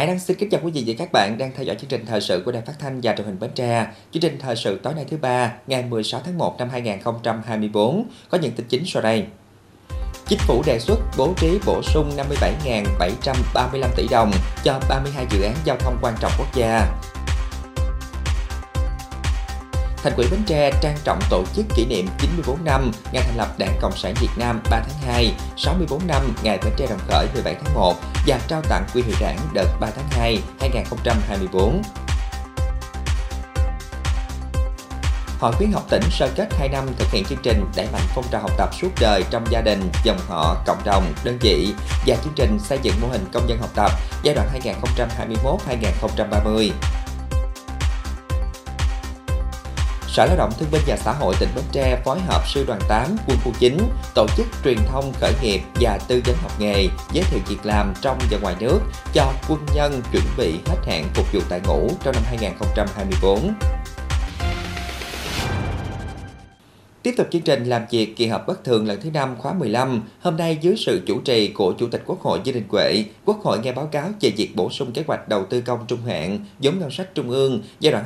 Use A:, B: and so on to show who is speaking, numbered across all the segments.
A: Hải Đăng xin kính chào quý vị và các bạn đang theo dõi chương trình thời sự của Đài Phát thanh và Truyền hình Bến Tre. Chương trình thời sự tối nay thứ ba, ngày 16 tháng 1 năm 2024 có những tin chính sau đây. Chính phủ đề xuất bố trí bổ sung 57.735 tỷ đồng cho 32 dự án giao thông quan trọng quốc gia. Thành ủy Bến Tre trang trọng tổ chức kỷ niệm 94 năm ngày thành lập Đảng Cộng sản Việt Nam 3 tháng 2, 64 năm ngày Bến Tre đồng khởi 17 tháng 1 và trao tặng quy hiệu đảng đợt 3 tháng 2 2024. Hội khuyến học tỉnh sơ kết 2 năm thực hiện chương trình đẩy mạnh phong trào học tập suốt đời trong gia đình, dòng họ, cộng đồng, đơn vị và chương trình xây dựng mô hình công dân học tập giai đoạn 2021-2030. Sở Lao động Thương binh và Xã hội tỉnh Bến Tre phối hợp Sư đoàn 8 quân khu 9 tổ chức truyền thông khởi nghiệp và tư vấn học nghề, giới thiệu việc làm trong và ngoài nước cho quân nhân chuẩn bị hết hạn phục vụ tại ngũ trong năm 2024. Tiếp tục chương trình làm việc kỳ họp bất thường lần thứ năm khóa 15, hôm nay dưới sự chủ trì của Chủ tịch Quốc hội Dương Đình Huệ, Quốc hội nghe báo cáo về việc bổ sung kế hoạch đầu tư công trung hạn giống ngân sách trung ương giai đoạn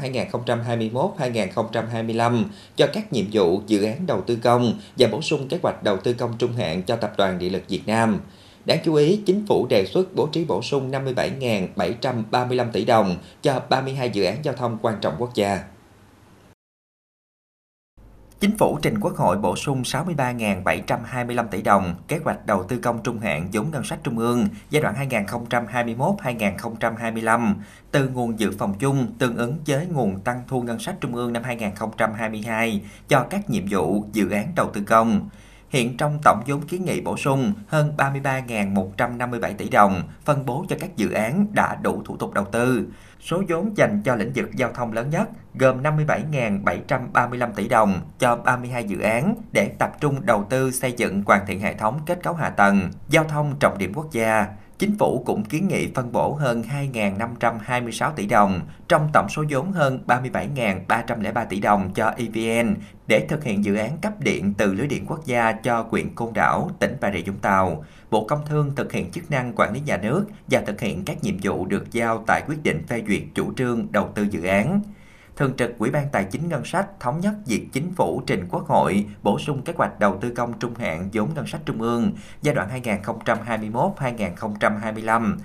A: 2021-2025 cho các nhiệm vụ dự án đầu tư công và bổ sung kế hoạch đầu tư công trung hạn cho Tập đoàn Điện lực Việt Nam. Đáng chú ý, chính phủ đề xuất bố trí bổ sung 57.735 tỷ đồng cho 32 dự án giao thông quan trọng quốc gia. Chính phủ trình Quốc hội bổ sung 63.725 tỷ đồng kế hoạch đầu tư công trung hạn vốn ngân sách trung ương giai đoạn 2021-2025 từ nguồn dự phòng chung tương ứng với nguồn tăng thu ngân sách trung ương năm 2022 cho các nhiệm vụ, dự án đầu tư công. Hiện trong tổng vốn kiến nghị bổ sung hơn 33.157 tỷ đồng phân bố cho các dự án đã đủ thủ tục đầu tư. Số vốn dành cho lĩnh vực giao thông lớn nhất gồm 57.735 tỷ đồng cho 32 dự án để tập trung đầu tư xây dựng hoàn thiện hệ thống kết cấu hạ tầng, giao thông trọng điểm quốc gia, Chính phủ cũng kiến nghị phân bổ hơn 2.526 tỷ đồng trong tổng số vốn hơn 37.303 tỷ đồng cho EVN để thực hiện dự án cấp điện từ lưới điện quốc gia cho huyện Côn Đảo, tỉnh Bà Rịa Vũng Tàu. Bộ Công Thương thực hiện chức năng quản lý nhà nước và thực hiện các nhiệm vụ được giao tại quyết định phê duyệt chủ trương đầu tư dự án. Thường trực Ủy ban Tài chính Ngân sách thống nhất việc chính phủ trình Quốc hội bổ sung kế hoạch đầu tư công trung hạn vốn ngân sách trung ương giai đoạn 2021-2025.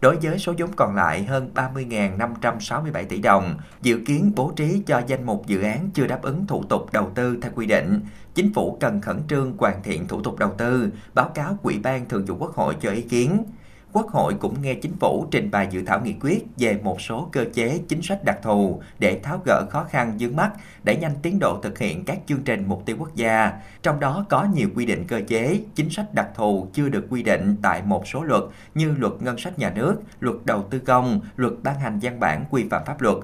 A: Đối với số vốn còn lại hơn 30.567 tỷ đồng, dự kiến bố trí cho danh mục dự án chưa đáp ứng thủ tục đầu tư theo quy định. Chính phủ cần khẩn trương hoàn thiện thủ tục đầu tư, báo cáo Ủy ban Thường vụ Quốc hội cho ý kiến. Quốc hội cũng nghe chính phủ trình bày dự thảo nghị quyết về một số cơ chế chính sách đặc thù để tháo gỡ khó khăn vướng mắt, đẩy nhanh tiến độ thực hiện các chương trình mục tiêu quốc gia. Trong đó có nhiều quy định cơ chế, chính sách đặc thù chưa được quy định tại một số luật như luật ngân sách nhà nước, luật đầu tư công, luật ban hành văn bản quy phạm pháp luật.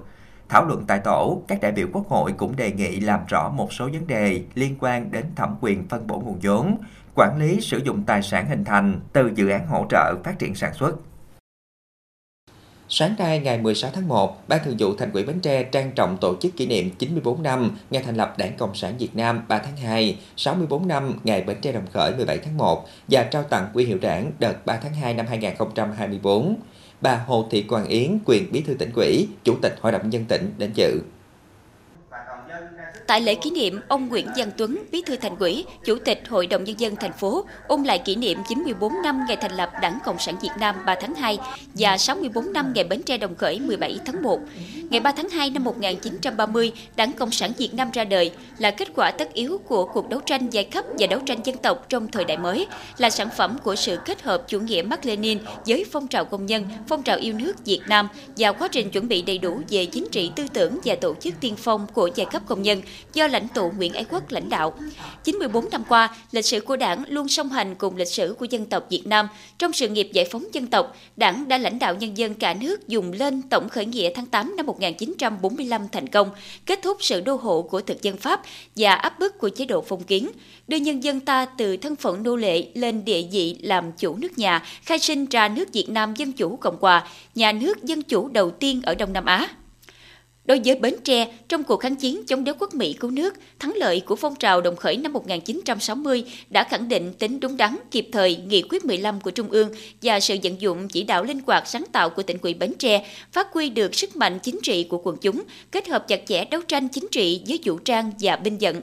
A: Thảo luận tại tổ, các đại biểu Quốc hội cũng đề nghị làm rõ một số vấn đề liên quan đến thẩm quyền phân bổ nguồn vốn, quản lý sử dụng tài sản hình thành từ dự án hỗ trợ phát triển sản xuất. Sáng nay ngày 16 tháng 1, Ban Thường vụ Thành ủy Bến Tre trang trọng tổ chức kỷ niệm 94 năm ngày thành lập Đảng Cộng sản Việt Nam 3 tháng 2, 64 năm ngày Bến Tre đồng khởi 17 tháng 1 và trao tặng quy hiệu đảng đợt 3 tháng 2 năm 2024. Bà Hồ Thị Quang Yến, quyền bí thư tỉnh ủy, Chủ tịch Hội đồng nhân tỉnh đến dự.
B: Tại lễ kỷ niệm, ông Nguyễn Văn Tuấn, Bí thư Thành ủy, Chủ tịch Hội đồng nhân dân thành phố ôn lại kỷ niệm 94 năm ngày thành lập Đảng Cộng sản Việt Nam 3 tháng 2 và 64 năm ngày Bến Tre đồng khởi 17 tháng 1. Ngày 3 tháng 2 năm 1930, Đảng Cộng sản Việt Nam ra đời là kết quả tất yếu của cuộc đấu tranh giai cấp và đấu tranh dân tộc trong thời đại mới, là sản phẩm của sự kết hợp chủ nghĩa Mark Lenin với phong trào công nhân, phong trào yêu nước Việt Nam và quá trình chuẩn bị đầy đủ về chính trị tư tưởng và tổ chức tiên phong của giai cấp công nhân do lãnh tụ Nguyễn Ái Quốc lãnh đạo. 94 năm qua, lịch sử của Đảng luôn song hành cùng lịch sử của dân tộc Việt Nam. Trong sự nghiệp giải phóng dân tộc, Đảng đã lãnh đạo nhân dân cả nước dùng lên tổng khởi nghĩa tháng 8 năm 1945 thành công, kết thúc sự đô hộ của thực dân Pháp và áp bức của chế độ phong kiến, đưa nhân dân ta từ thân phận nô lệ lên địa vị làm chủ nước nhà, khai sinh ra nước Việt Nam Dân Chủ Cộng Hòa, nhà nước dân chủ đầu tiên ở Đông Nam Á. Đối với Bến Tre, trong cuộc kháng chiến chống đế quốc Mỹ cứu nước, thắng lợi của phong trào đồng khởi năm 1960 đã khẳng định tính đúng đắn, kịp thời nghị quyết 15 của Trung ương và sự vận dụng chỉ đạo linh hoạt sáng tạo của tỉnh ủy Bến Tre, phát huy được sức mạnh chính trị của quần chúng, kết hợp chặt chẽ đấu tranh chính trị với vũ trang và binh vận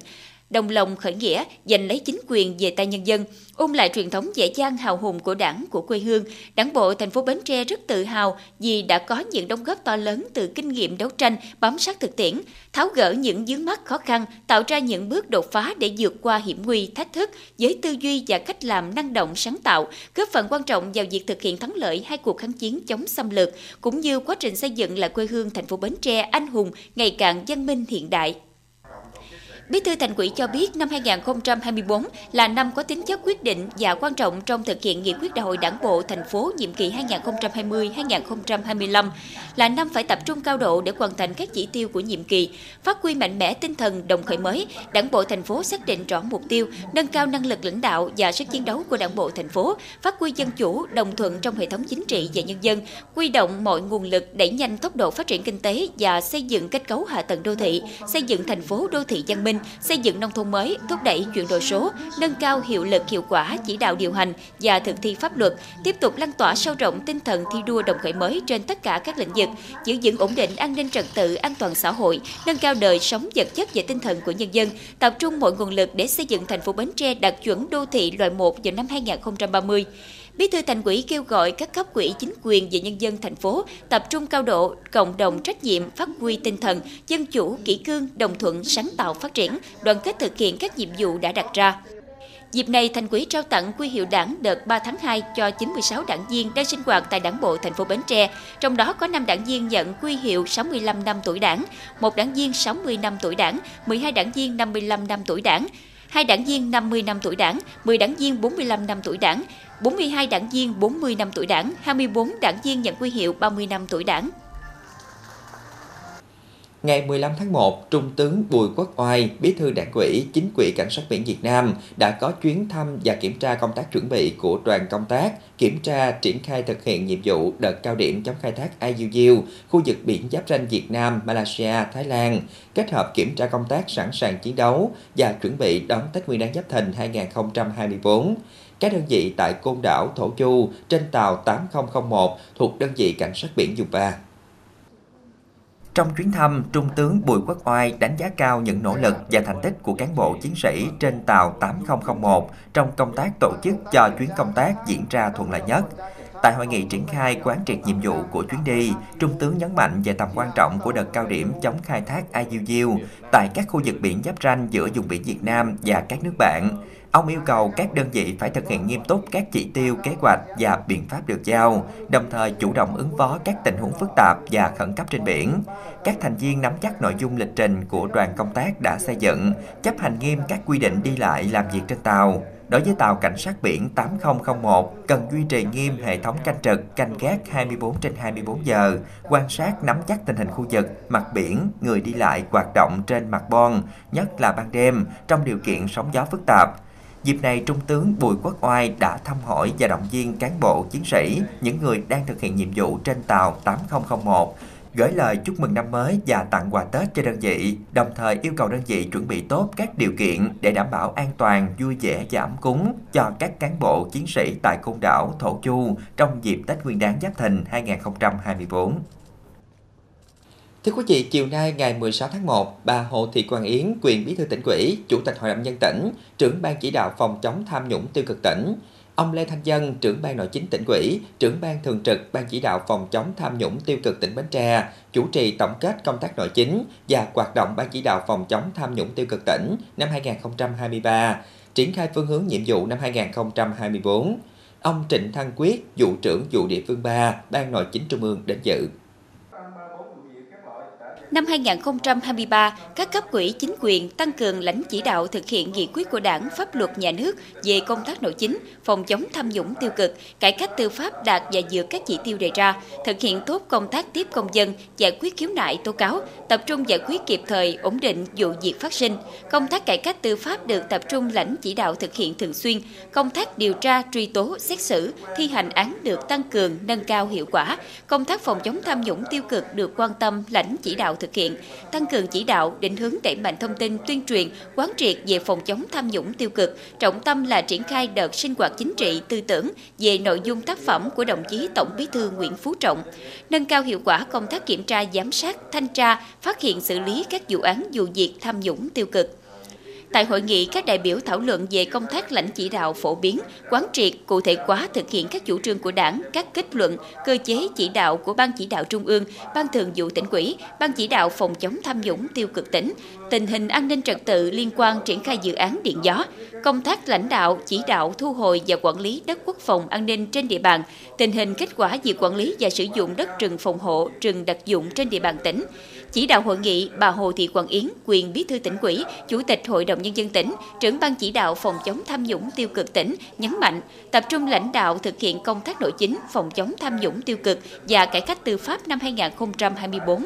B: đồng lòng khởi nghĩa, giành lấy chính quyền về tay nhân dân, ôn lại truyền thống dễ dàng hào hùng của đảng, của quê hương. Đảng bộ thành phố Bến Tre rất tự hào vì đã có những đóng góp to lớn từ kinh nghiệm đấu tranh, bám sát thực tiễn, tháo gỡ những vướng mắc khó khăn, tạo ra những bước đột phá để vượt qua hiểm nguy, thách thức với tư duy và cách làm năng động sáng tạo, góp phần quan trọng vào việc thực hiện thắng lợi hai cuộc kháng chiến chống xâm lược, cũng như quá trình xây dựng lại quê hương thành phố Bến Tre anh hùng ngày càng văn minh hiện đại. Bí thư Thành ủy cho biết năm 2024 là năm có tính chất quyết định và quan trọng trong thực hiện nghị quyết đại hội đảng bộ thành phố nhiệm kỳ 2020-2025, là năm phải tập trung cao độ để hoàn thành các chỉ tiêu của nhiệm kỳ, phát huy mạnh mẽ tinh thần đồng khởi mới. Đảng bộ thành phố xác định rõ mục tiêu, nâng cao năng lực lãnh đạo và sức chiến đấu của đảng bộ thành phố, phát huy dân chủ, đồng thuận trong hệ thống chính trị và nhân dân, quy động mọi nguồn lực đẩy nhanh tốc độ phát triển kinh tế và xây dựng kết cấu hạ tầng đô thị, xây dựng thành phố đô thị văn minh, xây dựng nông thôn mới, thúc đẩy chuyển đổi số, nâng cao hiệu lực hiệu quả chỉ đạo điều hành và thực thi pháp luật, tiếp tục lan tỏa sâu rộng tinh thần thi đua đồng khởi mới trên tất cả các lĩnh vực, giữ vững ổn định an ninh trật tự, an toàn xã hội, nâng cao đời sống vật chất và tinh thần của nhân dân, tập trung mọi nguồn lực để xây dựng thành phố Bến Tre đạt chuẩn đô thị loại 1 vào năm 2030. Bí thư Thành ủy kêu gọi các cấp quỹ chính quyền và nhân dân thành phố tập trung cao độ, cộng đồng trách nhiệm, phát huy tinh thần dân chủ, kỷ cương, đồng thuận, sáng tạo phát triển, đoàn kết thực hiện các nhiệm vụ đã đặt ra. Dịp này, Thành quỹ trao tặng quy hiệu đảng đợt 3 tháng 2 cho 96 đảng viên đang sinh hoạt tại Đảng bộ thành phố Bến Tre, trong đó có 5 đảng viên nhận quy hiệu 65 năm tuổi đảng, một đảng viên 60 năm tuổi đảng, 12 đảng viên 55 năm tuổi đảng, hai đảng viên 50 năm tuổi đảng, 10 đảng viên 45 năm tuổi đảng, 42 đảng viên 40 năm tuổi đảng, 24 đảng viên nhận quy hiệu 30 năm tuổi đảng.
A: Ngày 15 tháng 1, Trung tướng Bùi Quốc Oai, Bí thư Đảng ủy, Chính quỹ Cảnh sát biển Việt Nam đã có chuyến thăm và kiểm tra công tác chuẩn bị của đoàn công tác, kiểm tra triển khai thực hiện nhiệm vụ đợt cao điểm chống khai thác IUU, khu vực biển giáp ranh Việt Nam, Malaysia, Thái Lan, kết hợp kiểm tra công tác sẵn sàng chiến đấu và chuẩn bị đón Tết Nguyên đán Giáp Thìn 2024 các đơn vị tại Côn Đảo, Thổ Chu trên tàu 8001 thuộc đơn vị Cảnh sát biển Dùng Ba. Trong chuyến thăm, Trung tướng Bùi Quốc Oai đánh giá cao những nỗ lực và thành tích của cán bộ chiến sĩ trên tàu 8001 trong công tác tổ chức cho chuyến công tác diễn ra thuận lợi nhất. Tại hội nghị triển khai quán triệt nhiệm vụ của chuyến đi, Trung tướng nhấn mạnh về tầm quan trọng của đợt cao điểm chống khai thác IUU tại các khu vực biển giáp ranh giữa vùng biển Việt Nam và các nước bạn. Ông yêu cầu các đơn vị phải thực hiện nghiêm túc các chỉ tiêu, kế hoạch và biện pháp được giao, đồng thời chủ động ứng phó các tình huống phức tạp và khẩn cấp trên biển. Các thành viên nắm chắc nội dung lịch trình của đoàn công tác đã xây dựng, chấp hành nghiêm các quy định đi lại làm việc trên tàu. Đối với tàu cảnh sát biển 8001, cần duy trì nghiêm hệ thống canh trực, canh gác 24 trên 24 giờ, quan sát nắm chắc tình hình khu vực, mặt biển, người đi lại hoạt động trên mặt bon, nhất là ban đêm, trong điều kiện sóng gió phức tạp. Dịp này, Trung tướng Bùi Quốc Oai đã thăm hỏi và động viên cán bộ chiến sĩ, những người đang thực hiện nhiệm vụ trên tàu 8001, gửi lời chúc mừng năm mới và tặng quà Tết cho đơn vị, đồng thời yêu cầu đơn vị chuẩn bị tốt các điều kiện để đảm bảo an toàn, vui vẻ và ấm cúng cho các cán bộ chiến sĩ tại côn đảo Thổ Chu trong dịp Tết Nguyên đán Giáp Thìn 2024. Thưa quý vị, chiều nay ngày 16 tháng 1, bà Hồ Thị Quang Yến, quyền bí thư tỉnh ủy, chủ tịch Hội đồng nhân tỉnh, trưởng ban chỉ đạo phòng chống tham nhũng tiêu cực tỉnh, ông Lê Thanh Dân, trưởng ban nội chính tỉnh ủy, trưởng ban thường trực ban chỉ đạo phòng chống tham nhũng tiêu cực tỉnh Bến Tre, chủ trì tổng kết công tác nội chính và hoạt động ban chỉ đạo phòng chống tham nhũng tiêu cực tỉnh năm 2023, triển khai phương hướng nhiệm vụ năm 2024. Ông Trịnh Thăng Quyết, vụ trưởng vụ địa phương 3, ban nội chính trung ương đến dự.
B: Năm 2023, các cấp quỹ chính quyền tăng cường lãnh chỉ đạo thực hiện nghị quyết của Đảng, pháp luật nhà nước về công tác nội chính, phòng chống tham nhũng tiêu cực, cải cách tư pháp đạt và vượt các chỉ tiêu đề ra, thực hiện tốt công tác tiếp công dân, giải quyết khiếu nại tố cáo, tập trung giải quyết kịp thời, ổn định vụ việc phát sinh. Công tác cải cách tư pháp được tập trung lãnh chỉ đạo thực hiện thường xuyên, công tác điều tra, truy tố, xét xử, thi hành án được tăng cường, nâng cao hiệu quả, công tác phòng chống tham nhũng tiêu cực được quan tâm lãnh chỉ đạo thực hiện, tăng cường chỉ đạo, định hướng đẩy mạnh thông tin, tuyên truyền, quán triệt về phòng chống tham nhũng tiêu cực, trọng tâm là triển khai đợt sinh hoạt chính trị, tư tưởng về nội dung tác phẩm của đồng chí Tổng Bí thư Nguyễn Phú Trọng, nâng cao hiệu quả công tác kiểm tra, giám sát, thanh tra, phát hiện xử lý các vụ án vụ việc tham nhũng tiêu cực. Tại hội nghị, các đại biểu thảo luận về công tác lãnh chỉ đạo phổ biến, quán triệt, cụ thể hóa thực hiện các chủ trương của đảng, các kết luận, cơ chế chỉ đạo của Ban chỉ đạo Trung ương, Ban thường vụ tỉnh ủy, Ban chỉ đạo phòng chống tham nhũng tiêu cực tỉnh, tình hình an ninh trật tự liên quan triển khai dự án điện gió, công tác lãnh đạo, chỉ đạo thu hồi và quản lý đất quốc phòng an ninh trên địa bàn, tình hình kết quả việc quản lý và sử dụng đất rừng phòng hộ, rừng đặc dụng trên địa bàn tỉnh, chỉ đạo hội nghị, bà Hồ Thị Quận Yến, quyền bí thư tỉnh ủy, chủ tịch Hội đồng Nhân dân tỉnh, trưởng ban chỉ đạo phòng chống tham nhũng tiêu cực tỉnh nhấn mạnh tập trung lãnh đạo thực hiện công tác nội chính phòng chống tham nhũng tiêu cực và cải cách tư pháp năm 2024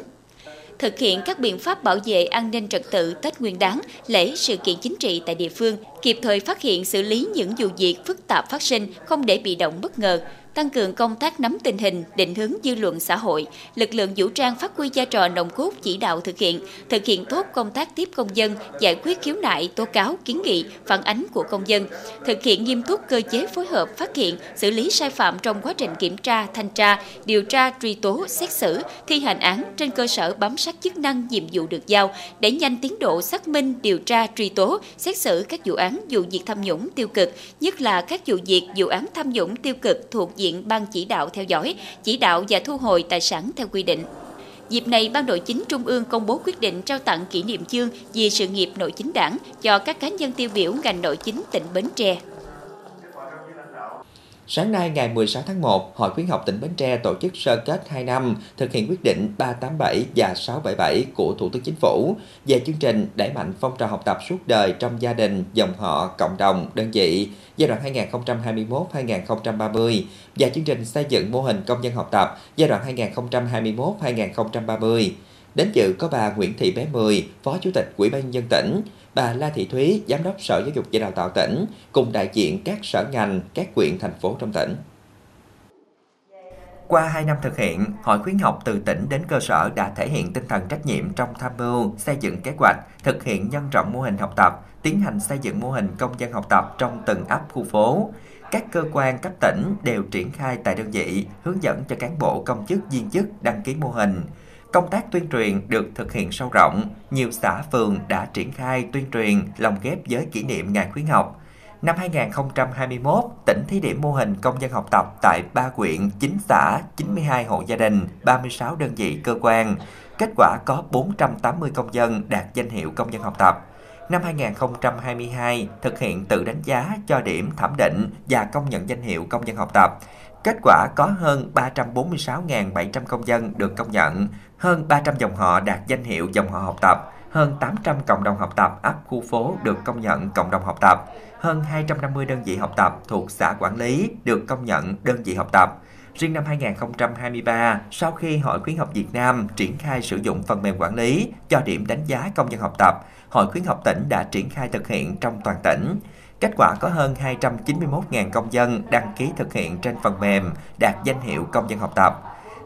B: thực hiện các biện pháp bảo vệ an ninh trật tự Tết Nguyên đán, lễ sự kiện chính trị tại địa phương, kịp thời phát hiện xử lý những vụ việc phức tạp phát sinh, không để bị động bất ngờ, tăng cường công tác nắm tình hình, định hướng dư luận xã hội, lực lượng vũ trang phát huy vai trò nồng cốt chỉ đạo thực hiện, thực hiện tốt công tác tiếp công dân, giải quyết khiếu nại, tố cáo, kiến nghị, phản ánh của công dân, thực hiện nghiêm túc cơ chế phối hợp phát hiện, xử lý sai phạm trong quá trình kiểm tra, thanh tra, điều tra, truy tố, xét xử, thi hành án trên cơ sở bám sát chức năng nhiệm vụ được giao, để nhanh tiến độ xác minh, điều tra, truy tố, xét xử các vụ án vụ việc tham nhũng tiêu cực, nhất là các vụ việc vụ án tham nhũng tiêu cực thuộc diện diện ban chỉ đạo theo dõi, chỉ đạo và thu hồi tài sản theo quy định. Dịp này, Ban nội chính Trung ương công bố quyết định trao tặng kỷ niệm chương vì sự nghiệp nội chính đảng cho các cá nhân tiêu biểu ngành nội chính tỉnh Bến Tre.
A: Sáng nay ngày 16 tháng 1, Hội khuyến học tỉnh Bến Tre tổ chức sơ kết 2 năm thực hiện quyết định 387 và 677 của Thủ tướng Chính phủ về chương trình đẩy mạnh phong trào học tập suốt đời trong gia đình, dòng họ, cộng đồng, đơn vị giai đoạn 2021-2030 và chương trình xây dựng mô hình công dân học tập giai đoạn 2021-2030. Đến dự có bà Nguyễn Thị Bé Mười, Phó Chủ tịch Ủy ban nhân dân tỉnh, bà La Thị Thúy, Giám đốc Sở Giáo dục và Đào tạo tỉnh, cùng đại diện các sở ngành, các quyện, thành phố trong tỉnh. Qua 2 năm thực hiện, Hội khuyến học từ tỉnh đến cơ sở đã thể hiện tinh thần trách nhiệm trong tham mưu, xây dựng kế hoạch, thực hiện nhân rộng mô hình học tập, tiến hành xây dựng mô hình công dân học tập trong từng ấp khu phố. Các cơ quan cấp tỉnh đều triển khai tại đơn vị, hướng dẫn cho cán bộ công chức viên chức đăng ký mô hình. Công tác tuyên truyền được thực hiện sâu rộng, nhiều xã phường đã triển khai tuyên truyền lồng ghép với kỷ niệm Ngày khuyến học. Năm 2021, tỉnh thí điểm mô hình công dân học tập tại 3 quyện, 9 xã, 92 hộ gia đình, 36 đơn vị cơ quan. Kết quả có 480 công dân đạt danh hiệu công dân học tập. Năm 2022, thực hiện tự đánh giá cho điểm thẩm định và công nhận danh hiệu công dân học tập. Kết quả có hơn 346.700 công dân được công nhận, hơn 300 dòng họ đạt danh hiệu dòng họ học tập, hơn 800 cộng đồng học tập ấp khu phố được công nhận cộng đồng học tập, hơn 250 đơn vị học tập thuộc xã quản lý được công nhận đơn vị học tập. Riêng năm 2023, sau khi Hội khuyến học Việt Nam triển khai sử dụng phần mềm quản lý cho điểm đánh giá công dân học tập, Hội khuyến học tỉnh đã triển khai thực hiện trong toàn tỉnh. Kết quả có hơn 291.000 công dân đăng ký thực hiện trên phần mềm đạt danh hiệu công dân học tập.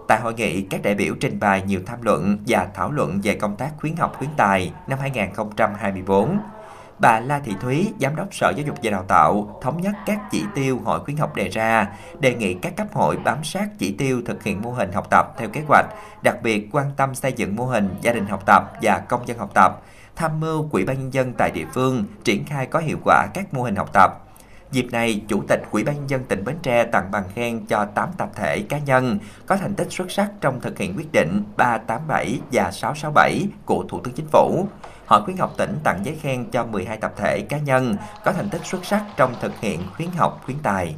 A: Tại hội nghị, các đại biểu trình bày nhiều tham luận và thảo luận về công tác khuyến học khuyến tài năm 2024. Bà La Thị Thúy, Giám đốc Sở Giáo dục và Đào tạo, thống nhất các chỉ tiêu hội khuyến học đề ra, đề nghị các cấp hội bám sát chỉ tiêu thực hiện mô hình học tập theo kế hoạch, đặc biệt quan tâm xây dựng mô hình gia đình học tập và công dân học tập, tham mưu Quỹ ban nhân dân tại địa phương triển khai có hiệu quả các mô hình học tập. Dịp này, Chủ tịch Quỹ ban nhân dân tỉnh Bến Tre tặng bằng khen cho 8 tập thể cá nhân có thành tích xuất sắc trong thực hiện quyết định 387 và 667 của Thủ tướng Chính phủ. Hội khuyến học tỉnh tặng giấy khen cho 12 tập thể cá nhân có thành tích xuất sắc trong thực hiện khuyến học khuyến tài.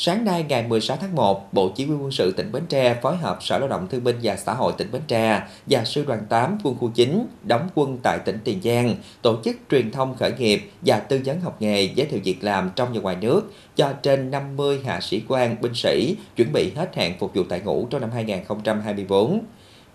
A: Sáng nay ngày 16 tháng 1, Bộ Chỉ huy quân sự tỉnh Bến Tre phối hợp Sở Lao động Thương binh và Xã hội tỉnh Bến Tre và Sư đoàn 8 quân khu 9 đóng quân tại tỉnh Tiền Giang tổ chức truyền thông khởi nghiệp và tư vấn học nghề giới thiệu việc làm trong và ngoài nước cho trên 50 hạ sĩ quan, binh sĩ chuẩn bị hết hạn phục vụ tại ngũ trong năm 2024.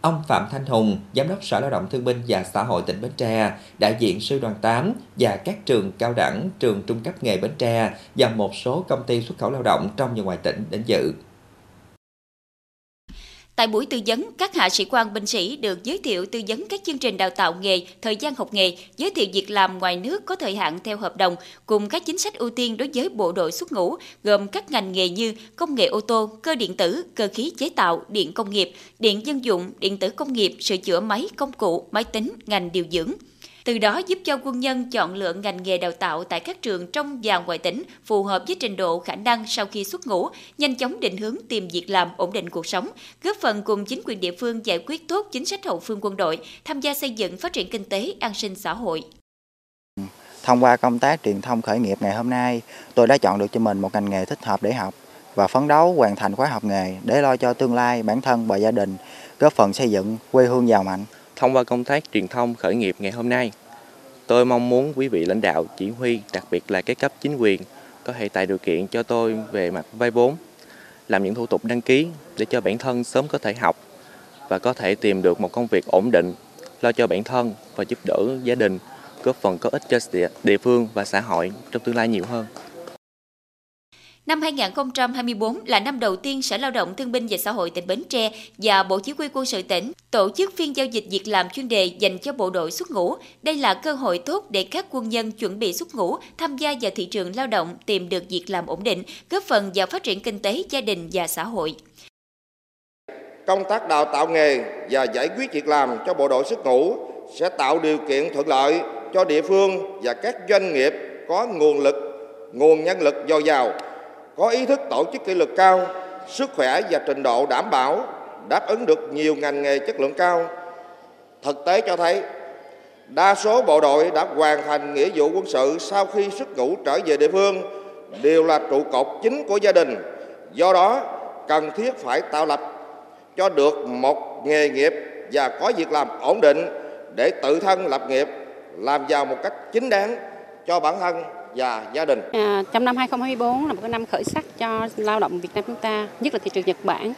A: Ông Phạm Thanh Hùng, Giám đốc Sở Lao động Thương binh và Xã hội tỉnh Bến Tre, đại diện Sư đoàn 8 và các trường cao đẳng, trường trung cấp nghề Bến Tre và một số công ty xuất khẩu lao động trong và ngoài tỉnh đến dự.
B: Tại buổi tư vấn, các hạ sĩ quan binh sĩ được giới thiệu tư vấn các chương trình đào tạo nghề, thời gian học nghề, giới thiệu việc làm ngoài nước có thời hạn theo hợp đồng, cùng các chính sách ưu tiên đối với bộ đội xuất ngũ, gồm các ngành nghề như công nghệ ô tô, cơ điện tử, cơ khí chế tạo, điện công nghiệp, điện dân dụng, điện tử công nghiệp, sửa chữa máy, công cụ, máy tính, ngành điều dưỡng từ đó giúp cho quân nhân chọn lựa ngành nghề đào tạo tại các trường trong và ngoài tỉnh phù hợp với trình độ khả năng sau khi xuất ngũ, nhanh chóng định hướng tìm việc làm ổn định cuộc sống, góp phần cùng chính quyền địa phương giải quyết tốt chính sách hậu phương quân đội, tham gia xây dựng phát triển kinh tế, an sinh xã hội.
C: Thông qua công tác truyền thông khởi nghiệp ngày hôm nay, tôi đã chọn được cho mình một ngành nghề thích hợp để học và phấn đấu hoàn thành khóa học nghề để lo cho tương lai bản thân và gia đình, góp phần xây dựng quê hương giàu mạnh.
D: Thông qua công tác truyền thông khởi nghiệp ngày hôm nay, tôi mong muốn quý vị lãnh đạo chỉ huy, đặc biệt là các cấp chính quyền có thể tạo điều kiện cho tôi về mặt vay vốn, làm những thủ tục đăng ký để cho bản thân sớm có thể học và có thể tìm được một công việc ổn định, lo cho bản thân và giúp đỡ gia đình, góp phần có ích cho địa phương và xã hội trong tương lai nhiều hơn.
B: Năm 2024 là năm đầu tiên Sở Lao động Thương binh và Xã hội tỉnh Bến Tre và Bộ Chỉ huy quân sự tỉnh tổ chức phiên giao dịch việc làm chuyên đề dành cho bộ đội xuất ngũ. Đây là cơ hội tốt để các quân nhân chuẩn bị xuất ngũ tham gia vào thị trường lao động, tìm được việc làm ổn định, góp phần vào phát triển kinh tế gia đình và xã hội.
E: Công tác đào tạo nghề và giải quyết việc làm cho bộ đội xuất ngũ sẽ tạo điều kiện thuận lợi cho địa phương và các doanh nghiệp có nguồn lực, nguồn nhân lực dồi dào có ý thức tổ chức kỷ luật cao, sức khỏe và trình độ đảm bảo đáp ứng được nhiều ngành nghề chất lượng cao. Thực tế cho thấy, đa số bộ đội đã hoàn thành nghĩa vụ quân sự sau khi xuất ngũ trở về địa phương đều là trụ cột chính của gia đình. Do đó, cần thiết phải tạo lập cho được một nghề nghiệp và có việc làm ổn định để tự thân lập nghiệp, làm giàu một cách chính đáng cho bản thân và gia đình.
F: À, trong năm 2024 là một cái năm khởi sắc cho lao động Việt Nam chúng ta, nhất là thị trường Nhật Bản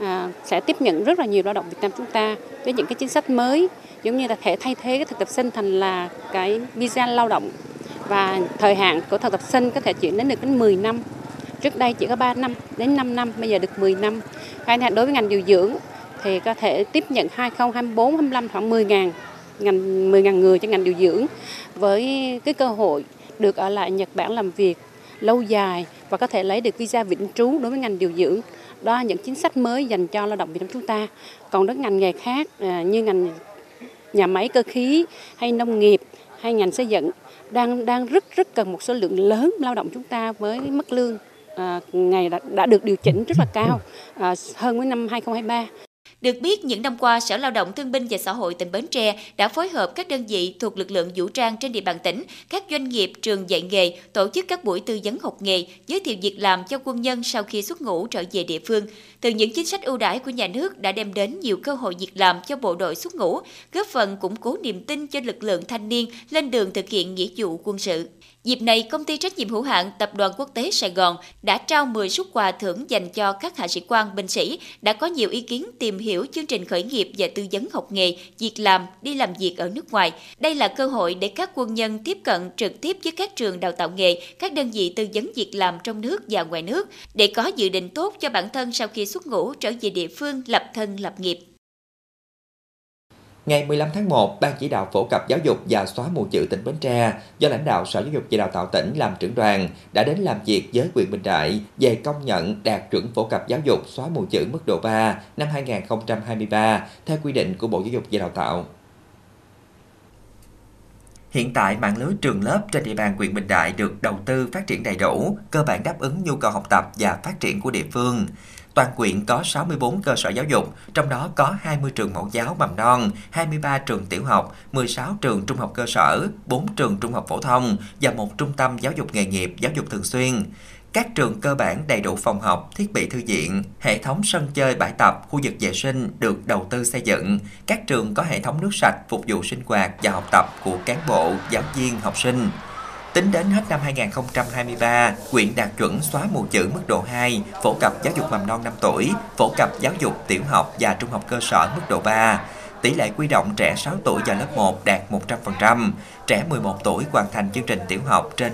F: à, sẽ tiếp nhận rất là nhiều lao động Việt Nam chúng ta với những cái chính sách mới giống như là thể thay thế cái thực tập sinh thành là cái visa lao động và thời hạn của thực tập sinh có thể chuyển đến được đến 10 năm. Trước đây chỉ có 3 năm đến 5 năm, bây giờ được 10 năm. Khai thác đối với ngành điều dưỡng thì có thể tiếp nhận 2024 25 khoảng 10 ngàn ngành 10 ngàn người cho ngành điều dưỡng với cái cơ hội được ở lại Nhật Bản làm việc lâu dài và có thể lấy được visa vĩnh trú đối với ngành điều dưỡng. Đó là những chính sách mới dành cho lao động Việt Nam chúng ta. Còn các ngành nghề khác à, như ngành nhà máy cơ khí hay nông nghiệp hay ngành xây dựng đang đang rất rất cần một số lượng lớn lao động chúng ta với mức lương à, ngày đã, đã được điều chỉnh rất là cao à, hơn với năm 2023.
B: Được biết, những năm qua, Sở Lao động Thương binh và Xã hội tỉnh Bến Tre đã phối hợp các đơn vị thuộc lực lượng vũ trang trên địa bàn tỉnh, các doanh nghiệp, trường dạy nghề, tổ chức các buổi tư vấn học nghề, giới thiệu việc làm cho quân nhân sau khi xuất ngũ trở về địa phương. Từ những chính sách ưu đãi của nhà nước đã đem đến nhiều cơ hội việc làm cho bộ đội xuất ngũ, góp phần củng cố niềm tin cho lực lượng thanh niên lên đường thực hiện nghĩa vụ quân sự. Dịp này, công ty trách nhiệm hữu hạn Tập đoàn Quốc tế Sài Gòn đã trao 10 suất quà thưởng dành cho các hạ sĩ quan binh sĩ đã có nhiều ý kiến tìm hiểu chương trình khởi nghiệp và tư vấn học nghề, việc làm, đi làm việc ở nước ngoài. Đây là cơ hội để các quân nhân tiếp cận trực tiếp với các trường đào tạo nghề, các đơn vị tư vấn việc làm trong nước và ngoài nước để có dự định tốt cho bản thân sau khi xuất ngũ trở về địa phương lập thân lập nghiệp.
A: Ngày 15 tháng 1, Ban chỉ đạo phổ cập giáo dục và xóa mù chữ tỉnh Bến Tre do lãnh đạo Sở Giáo dục và Đào tạo tỉnh làm trưởng đoàn đã đến làm việc với quyền Bình Đại về công nhận đạt chuẩn phổ cập giáo dục xóa mù chữ mức độ 3 năm 2023 theo quy định của Bộ Giáo dục và Đào tạo. Hiện tại, mạng lưới trường lớp trên địa bàn huyện Bình Đại được đầu tư phát triển đầy đủ, cơ bản đáp ứng nhu cầu học tập và phát triển của địa phương. Toàn quyện có 64 cơ sở giáo dục, trong đó có 20 trường mẫu giáo mầm non, 23 trường tiểu học, 16 trường trung học cơ sở, 4 trường trung học phổ thông và một trung tâm giáo dục nghề nghiệp giáo dục thường xuyên. Các trường cơ bản đầy đủ phòng học, thiết bị thư viện, hệ thống sân chơi bãi tập, khu vực vệ sinh được đầu tư xây dựng. Các trường có hệ thống nước sạch phục vụ sinh hoạt và học tập của cán bộ, giáo viên, học sinh. Tính đến hết năm 2023, quyện đạt chuẩn xóa mù chữ mức độ 2, phổ cập giáo dục mầm non 5 tuổi, phổ cập giáo dục tiểu học và trung học cơ sở mức độ 3. tỷ lệ quy động trẻ 6 tuổi vào lớp 1 đạt 100%, trẻ 11 tuổi hoàn thành chương trình tiểu học trên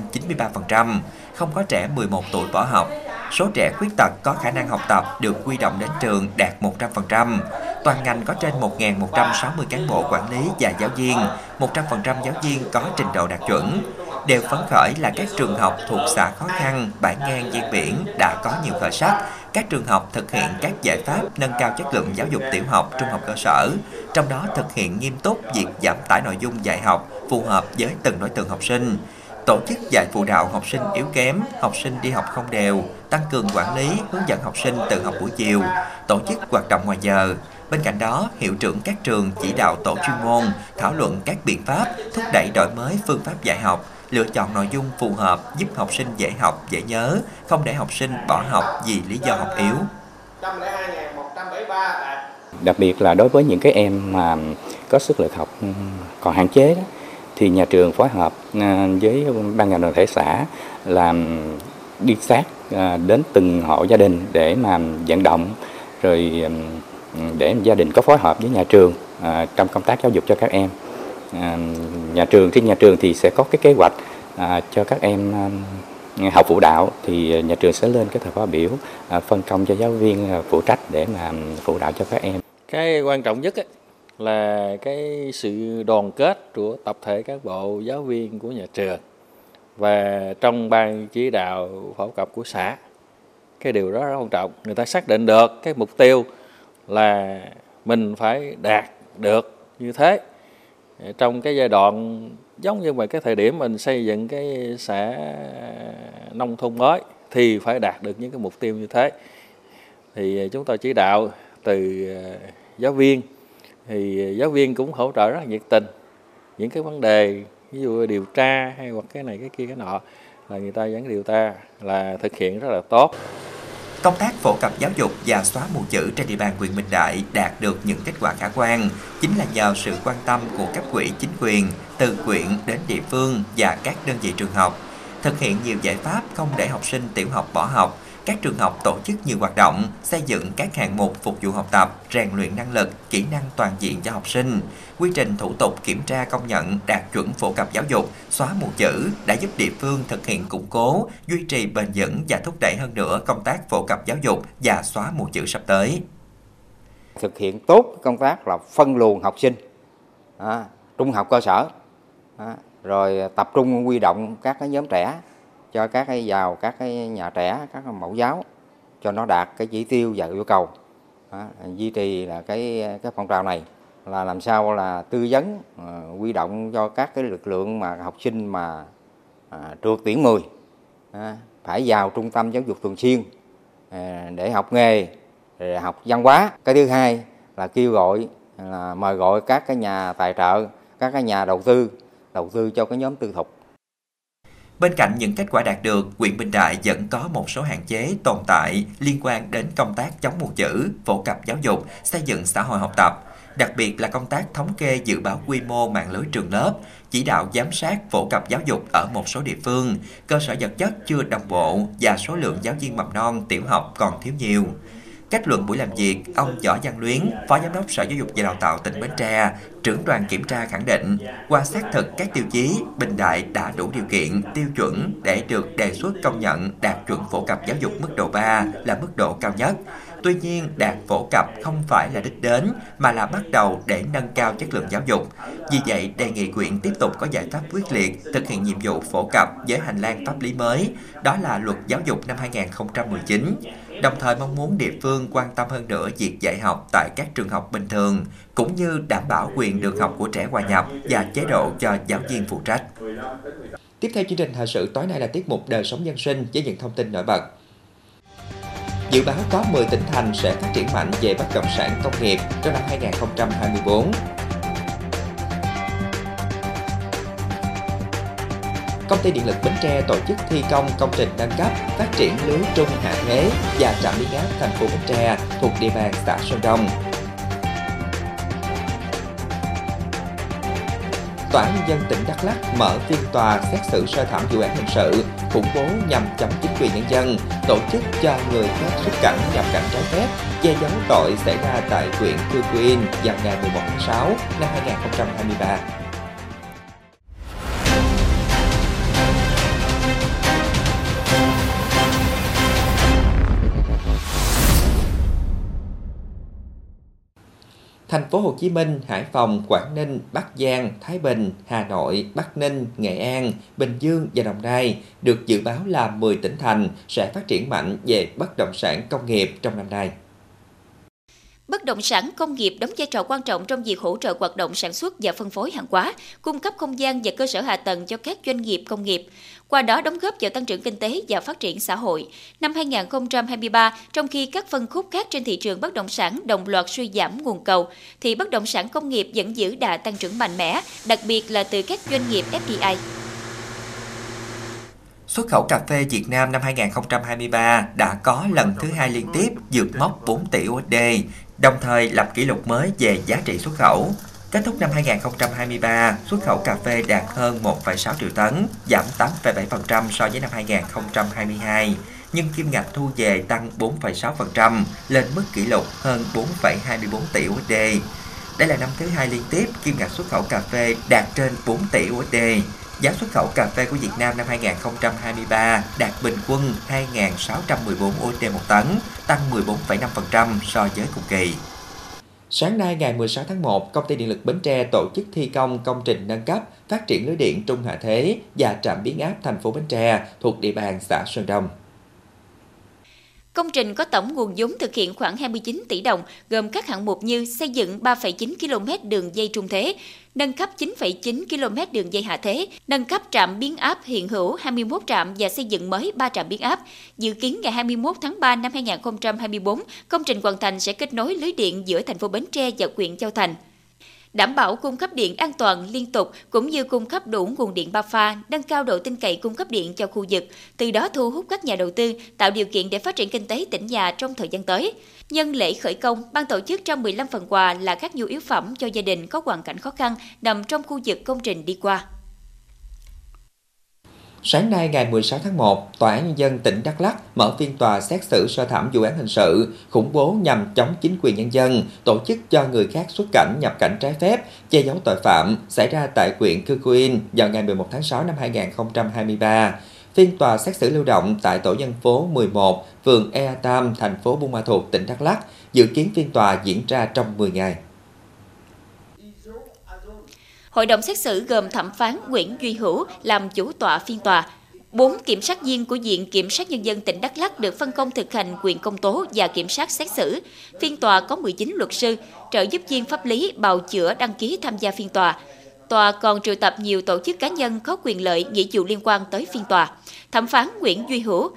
A: 93%, không có trẻ 11 tuổi bỏ học. Số trẻ khuyết tật có khả năng học tập được quy động đến trường đạt 100%. Toàn ngành có trên 1.160 cán bộ quản lý và giáo viên, 100% giáo viên có trình độ đạt chuẩn. Đều phấn khởi là các trường học thuộc xã khó khăn, bãi ngang ven biển đã có nhiều khởi sắc. Các trường học thực hiện các giải pháp nâng cao chất lượng giáo dục tiểu học, trung học cơ sở, trong đó thực hiện nghiêm túc việc giảm tải nội dung dạy học phù hợp với từng đối tượng học sinh tổ chức dạy phụ đạo học sinh yếu kém, học sinh đi học không đều, tăng cường quản lý, hướng dẫn học sinh tự học buổi chiều, tổ chức hoạt động ngoài giờ. Bên cạnh đó, hiệu trưởng các trường chỉ đạo tổ chuyên môn thảo luận các biện pháp thúc đẩy đổi mới phương pháp dạy học, lựa chọn nội dung phù hợp giúp học sinh dễ học, dễ nhớ, không để học sinh bỏ học vì lý do học yếu.
G: Đặc biệt là đối với những cái em mà có sức lực học còn hạn chế đó, thì nhà trường phối hợp à, với ban ngành đoàn thể xã làm đi sát à, đến từng hộ gia đình để mà vận động rồi để gia đình có phối hợp với nhà trường à, trong công tác giáo dục cho các em À, nhà trường trên nhà trường thì sẽ có cái kế hoạch à, cho các em à, học phụ đạo thì nhà trường sẽ lên cái thời khóa biểu phân công cho giáo viên phụ trách để mà phụ đạo cho các em.
H: Cái quan trọng nhất ấy, là cái sự đoàn kết của tập thể các bộ giáo viên của nhà trường và trong ban chỉ đạo phổ cập của xã. Cái điều đó rất quan trọng. Người ta xác định được cái mục tiêu là mình phải đạt được như thế trong cái giai đoạn giống như vậy cái thời điểm mình xây dựng cái xã nông thôn mới thì phải đạt được những cái mục tiêu như thế. Thì à, chúng tôi chỉ đạo từ à, giáo viên, thì giáo viên cũng hỗ trợ rất là nhiệt tình những cái vấn đề, ví dụ điều tra hay hoặc cái này cái kia cái nọ, là người ta vẫn điều tra là thực hiện rất là tốt.
A: Công tác phổ cập giáo dục và xóa mù chữ trên địa bàn huyện Bình Đại đạt được những kết quả khả quan, chính là nhờ sự quan tâm của cấp quỹ chính quyền, từ quyện đến địa phương và các đơn vị trường học, thực hiện nhiều giải pháp không để học sinh tiểu học bỏ học, các trường học tổ chức nhiều hoạt động, xây dựng các hạng mục phục vụ học tập, rèn luyện năng lực, kỹ năng toàn diện cho học sinh. Quy trình thủ tục kiểm tra công nhận đạt chuẩn phổ cập giáo dục, xóa mù chữ đã giúp địa phương thực hiện củng cố, duy trì bền vững và thúc đẩy hơn nữa công tác phổ cập giáo dục và xóa mù chữ sắp tới.
I: Thực hiện tốt công tác là phân luồng học sinh, à, trung học cơ sở, à, rồi tập trung quy động các cái nhóm trẻ cho các cái vào các cái nhà trẻ các mẫu giáo cho nó đạt cái chỉ tiêu và yêu cầu. Đó, duy trì là cái cái phong trào này là làm sao là tư vấn ờ, uh, quy động cho các cái lực lượng mà học sinh mà uh, trượt tuyển 10 uh, phải vào trung tâm giáo dục thường xuyên uh, để học nghề để học văn hóa. Cái thứ hai là kêu gọi là mời gọi các cái nhà tài trợ các cái nhà đầu tư đầu tư cho cái nhóm tư thục.
A: Bên cạnh những kết quả đạt được, huyện Bình Đại vẫn có một số hạn chế tồn tại liên quan đến công tác chống mù chữ, phổ cập giáo dục, xây dựng xã hội học tập, đặc biệt là công tác thống kê dự báo quy mô mạng lưới trường lớp, chỉ đạo giám sát phổ cập giáo dục ở một số địa phương, cơ sở vật chất chưa đồng bộ và số lượng giáo viên mầm non, tiểu học còn thiếu nhiều. Kết luận buổi làm việc, ông Võ Văn Luyến, Phó Giám đốc Sở Giáo dục và Đào tạo tỉnh Bến Tre, trưởng đoàn kiểm tra khẳng định, qua xác thực các tiêu chí, Bình Đại đã đủ điều kiện, tiêu chuẩn để được đề xuất công nhận đạt chuẩn phổ cập giáo dục mức độ 3 là mức độ cao nhất. Tuy nhiên, đạt phổ cập không phải là đích đến, mà là bắt đầu để nâng cao chất lượng giáo dục. Vì vậy, đề nghị quyện tiếp tục có giải pháp quyết liệt, thực hiện nhiệm vụ phổ cập với hành lang pháp lý mới, đó là luật giáo dục năm 2019 đồng thời mong muốn địa phương quan tâm hơn nữa việc dạy học tại các trường học bình thường, cũng như đảm bảo quyền được học của trẻ hòa nhập và chế độ cho giáo viên phụ trách. Tiếp theo chương trình thời sự tối nay là tiết mục đời sống dân sinh với những thông tin nổi bật. Dự báo có 10 tỉnh thành sẽ phát triển mạnh về bất động sản công nghiệp trong năm 2024. Công ty Điện lực Bến Tre tổ chức thi công công trình nâng cấp, phát triển lưới trung hạ thế và trạm biến áp thành phố Bến Tre thuộc địa bàn xã Sơn Đông. Tòa án nhân dân tỉnh Đắk Lắk mở phiên tòa xét xử sơ thẩm vụ án hình sự khủng bố nhằm chống chính quyền nhân dân, tổ chức cho người khác xuất cảnh nhập cảnh trái phép, che giấu tội xảy ra tại huyện Cư Quyên vào ngày 11 tháng 6 năm 2023. Thành phố Hồ Chí Minh, Hải Phòng, Quảng Ninh, Bắc Giang, Thái Bình, Hà Nội, Bắc Ninh, Nghệ An, Bình Dương và Đồng Nai được dự báo là 10 tỉnh thành sẽ phát triển mạnh về bất động sản công nghiệp trong năm nay.
B: Bất động sản công nghiệp đóng vai trò quan trọng trong việc hỗ trợ hoạt động sản xuất và phân phối hàng hóa, cung cấp không gian và cơ sở hạ tầng cho các doanh nghiệp công nghiệp, qua đó đóng góp vào tăng trưởng kinh tế và phát triển xã hội. Năm 2023, trong khi các phân khúc khác trên thị trường bất động sản đồng loạt suy giảm nguồn cầu, thì bất động sản công nghiệp vẫn giữ đà tăng trưởng mạnh mẽ, đặc biệt là từ các doanh nghiệp FDI.
A: Xuất khẩu cà phê Việt Nam năm 2023 đã có lần thứ hai liên tiếp vượt mốc 4 tỷ USD, đồng thời lập kỷ lục mới về giá trị xuất khẩu. Kết thúc năm 2023, xuất khẩu cà phê đạt hơn 1,6 triệu tấn, giảm 8,7% so với năm 2022, nhưng kim ngạch thu về tăng 4,6% lên mức kỷ lục hơn 4,24 tỷ USD. Đây là năm thứ hai liên tiếp kim ngạch xuất khẩu cà phê đạt trên 4 tỷ USD. Giá xuất khẩu cà phê của Việt Nam năm 2023 đạt bình quân 2.614 USD một tấn, tăng 14,5% so với cùng kỳ. Sáng nay ngày 16 tháng 1, Công ty Điện lực Bến Tre tổ chức thi công công trình nâng cấp, phát triển lưới điện trung hạ thế và trạm biến áp thành phố Bến Tre thuộc địa bàn xã Sơn Đông.
B: Công trình có tổng nguồn vốn thực hiện khoảng 29 tỷ đồng, gồm các hạng mục như xây dựng 3,9 km đường dây trung thế, nâng cấp 9,9 km đường dây hạ thế, nâng cấp trạm biến áp hiện hữu 21 trạm và xây dựng mới 3 trạm biến áp. Dự kiến ngày 21 tháng 3 năm 2024, công trình hoàn thành sẽ kết nối lưới điện giữa thành phố Bến Tre và huyện Châu Thành đảm bảo cung cấp điện an toàn liên tục cũng như cung cấp đủ nguồn điện ba pha, nâng cao độ tin cậy cung cấp điện cho khu vực, từ đó thu hút các nhà đầu tư, tạo điều kiện để phát triển kinh tế tỉnh nhà trong thời gian tới. Nhân lễ khởi công, ban tổ chức trao 15 phần quà là các nhu yếu phẩm cho gia đình có hoàn cảnh khó khăn nằm trong khu vực công trình đi qua.
A: Sáng nay ngày 16 tháng 1, Tòa án Nhân dân tỉnh Đắk Lắk mở phiên tòa xét xử sơ thẩm vụ án hình sự khủng bố nhằm chống chính quyền nhân dân, tổ chức cho người khác xuất cảnh nhập cảnh trái phép, che giấu tội phạm xảy ra tại huyện Cư Quyên vào ngày 11 tháng 6 năm 2023. Phiên tòa xét xử lưu động tại tổ dân phố 11, phường Ea Tam, thành phố Buôn Ma Thuột, tỉnh Đắk Lắk, dự kiến phiên tòa diễn ra trong 10 ngày.
B: Hội đồng xét xử gồm thẩm phán Nguyễn Duy Hữu làm chủ tọa phiên tòa. Bốn kiểm sát viên của Viện Kiểm sát Nhân dân tỉnh Đắk Lắk được phân công thực hành quyền công tố và kiểm sát xét xử. Phiên tòa có 19 luật sư, trợ giúp viên pháp lý bào chữa đăng ký tham gia phiên tòa. Tòa còn triệu tập nhiều tổ chức cá nhân có quyền lợi nghĩa vụ liên quan tới phiên tòa. Thẩm phán Nguyễn Duy Hữu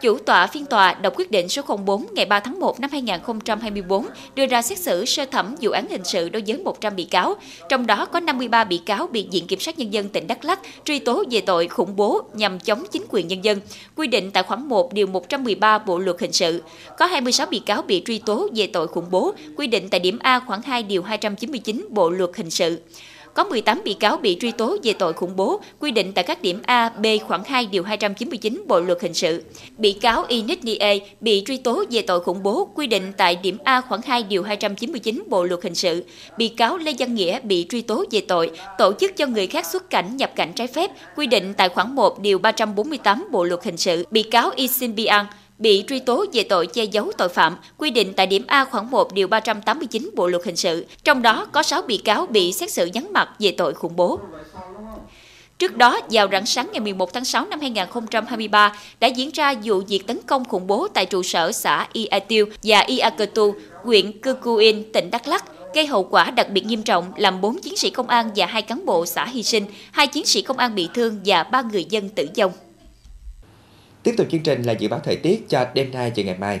B: Chủ tọa phiên tòa đọc quyết định số 04 ngày 3 tháng 1 năm 2024 đưa ra xét xử sơ thẩm vụ án hình sự đối với 100 bị cáo, trong đó có 53 bị cáo bị Viện Kiểm sát Nhân dân tỉnh Đắk Lắc truy tố về tội khủng bố nhằm chống chính quyền nhân dân, quy định tại khoản 1 điều 113 Bộ luật hình sự. Có 26 bị cáo bị truy tố về tội khủng bố, quy định tại điểm A khoảng 2 điều 299 Bộ luật hình sự có 18 bị cáo bị truy tố về tội khủng bố, quy định tại các điểm A, B khoảng 2 điều 299 Bộ luật hình sự. Bị cáo Ines Nie bị truy tố về tội khủng bố, quy định tại điểm A khoảng 2 điều 299 Bộ luật hình sự. Bị cáo Lê Văn Nghĩa bị truy tố về tội tổ chức cho người khác xuất cảnh nhập cảnh trái phép, quy định tại khoảng 1 điều 348 Bộ luật hình sự. Bị cáo Isin Bian bị truy tố về tội che giấu tội phạm, quy định tại điểm A khoảng 1 điều 389 Bộ luật hình sự, trong đó có 6 bị cáo bị xét xử vắng mặt về tội khủng bố. Trước đó, vào rạng sáng ngày 11 tháng 6 năm 2023, đã diễn ra vụ việc tấn công khủng bố tại trụ sở xã Ia Tiêu và Ia Cơ Tu, huyện Cư Cuin, tỉnh Đắk Lắk, gây hậu quả đặc biệt nghiêm trọng làm 4 chiến sĩ công an và hai cán bộ xã hy sinh, hai chiến sĩ công an bị thương và ba người dân tử vong.
A: Tiếp tục chương trình là dự báo thời tiết cho đêm nay và ngày mai.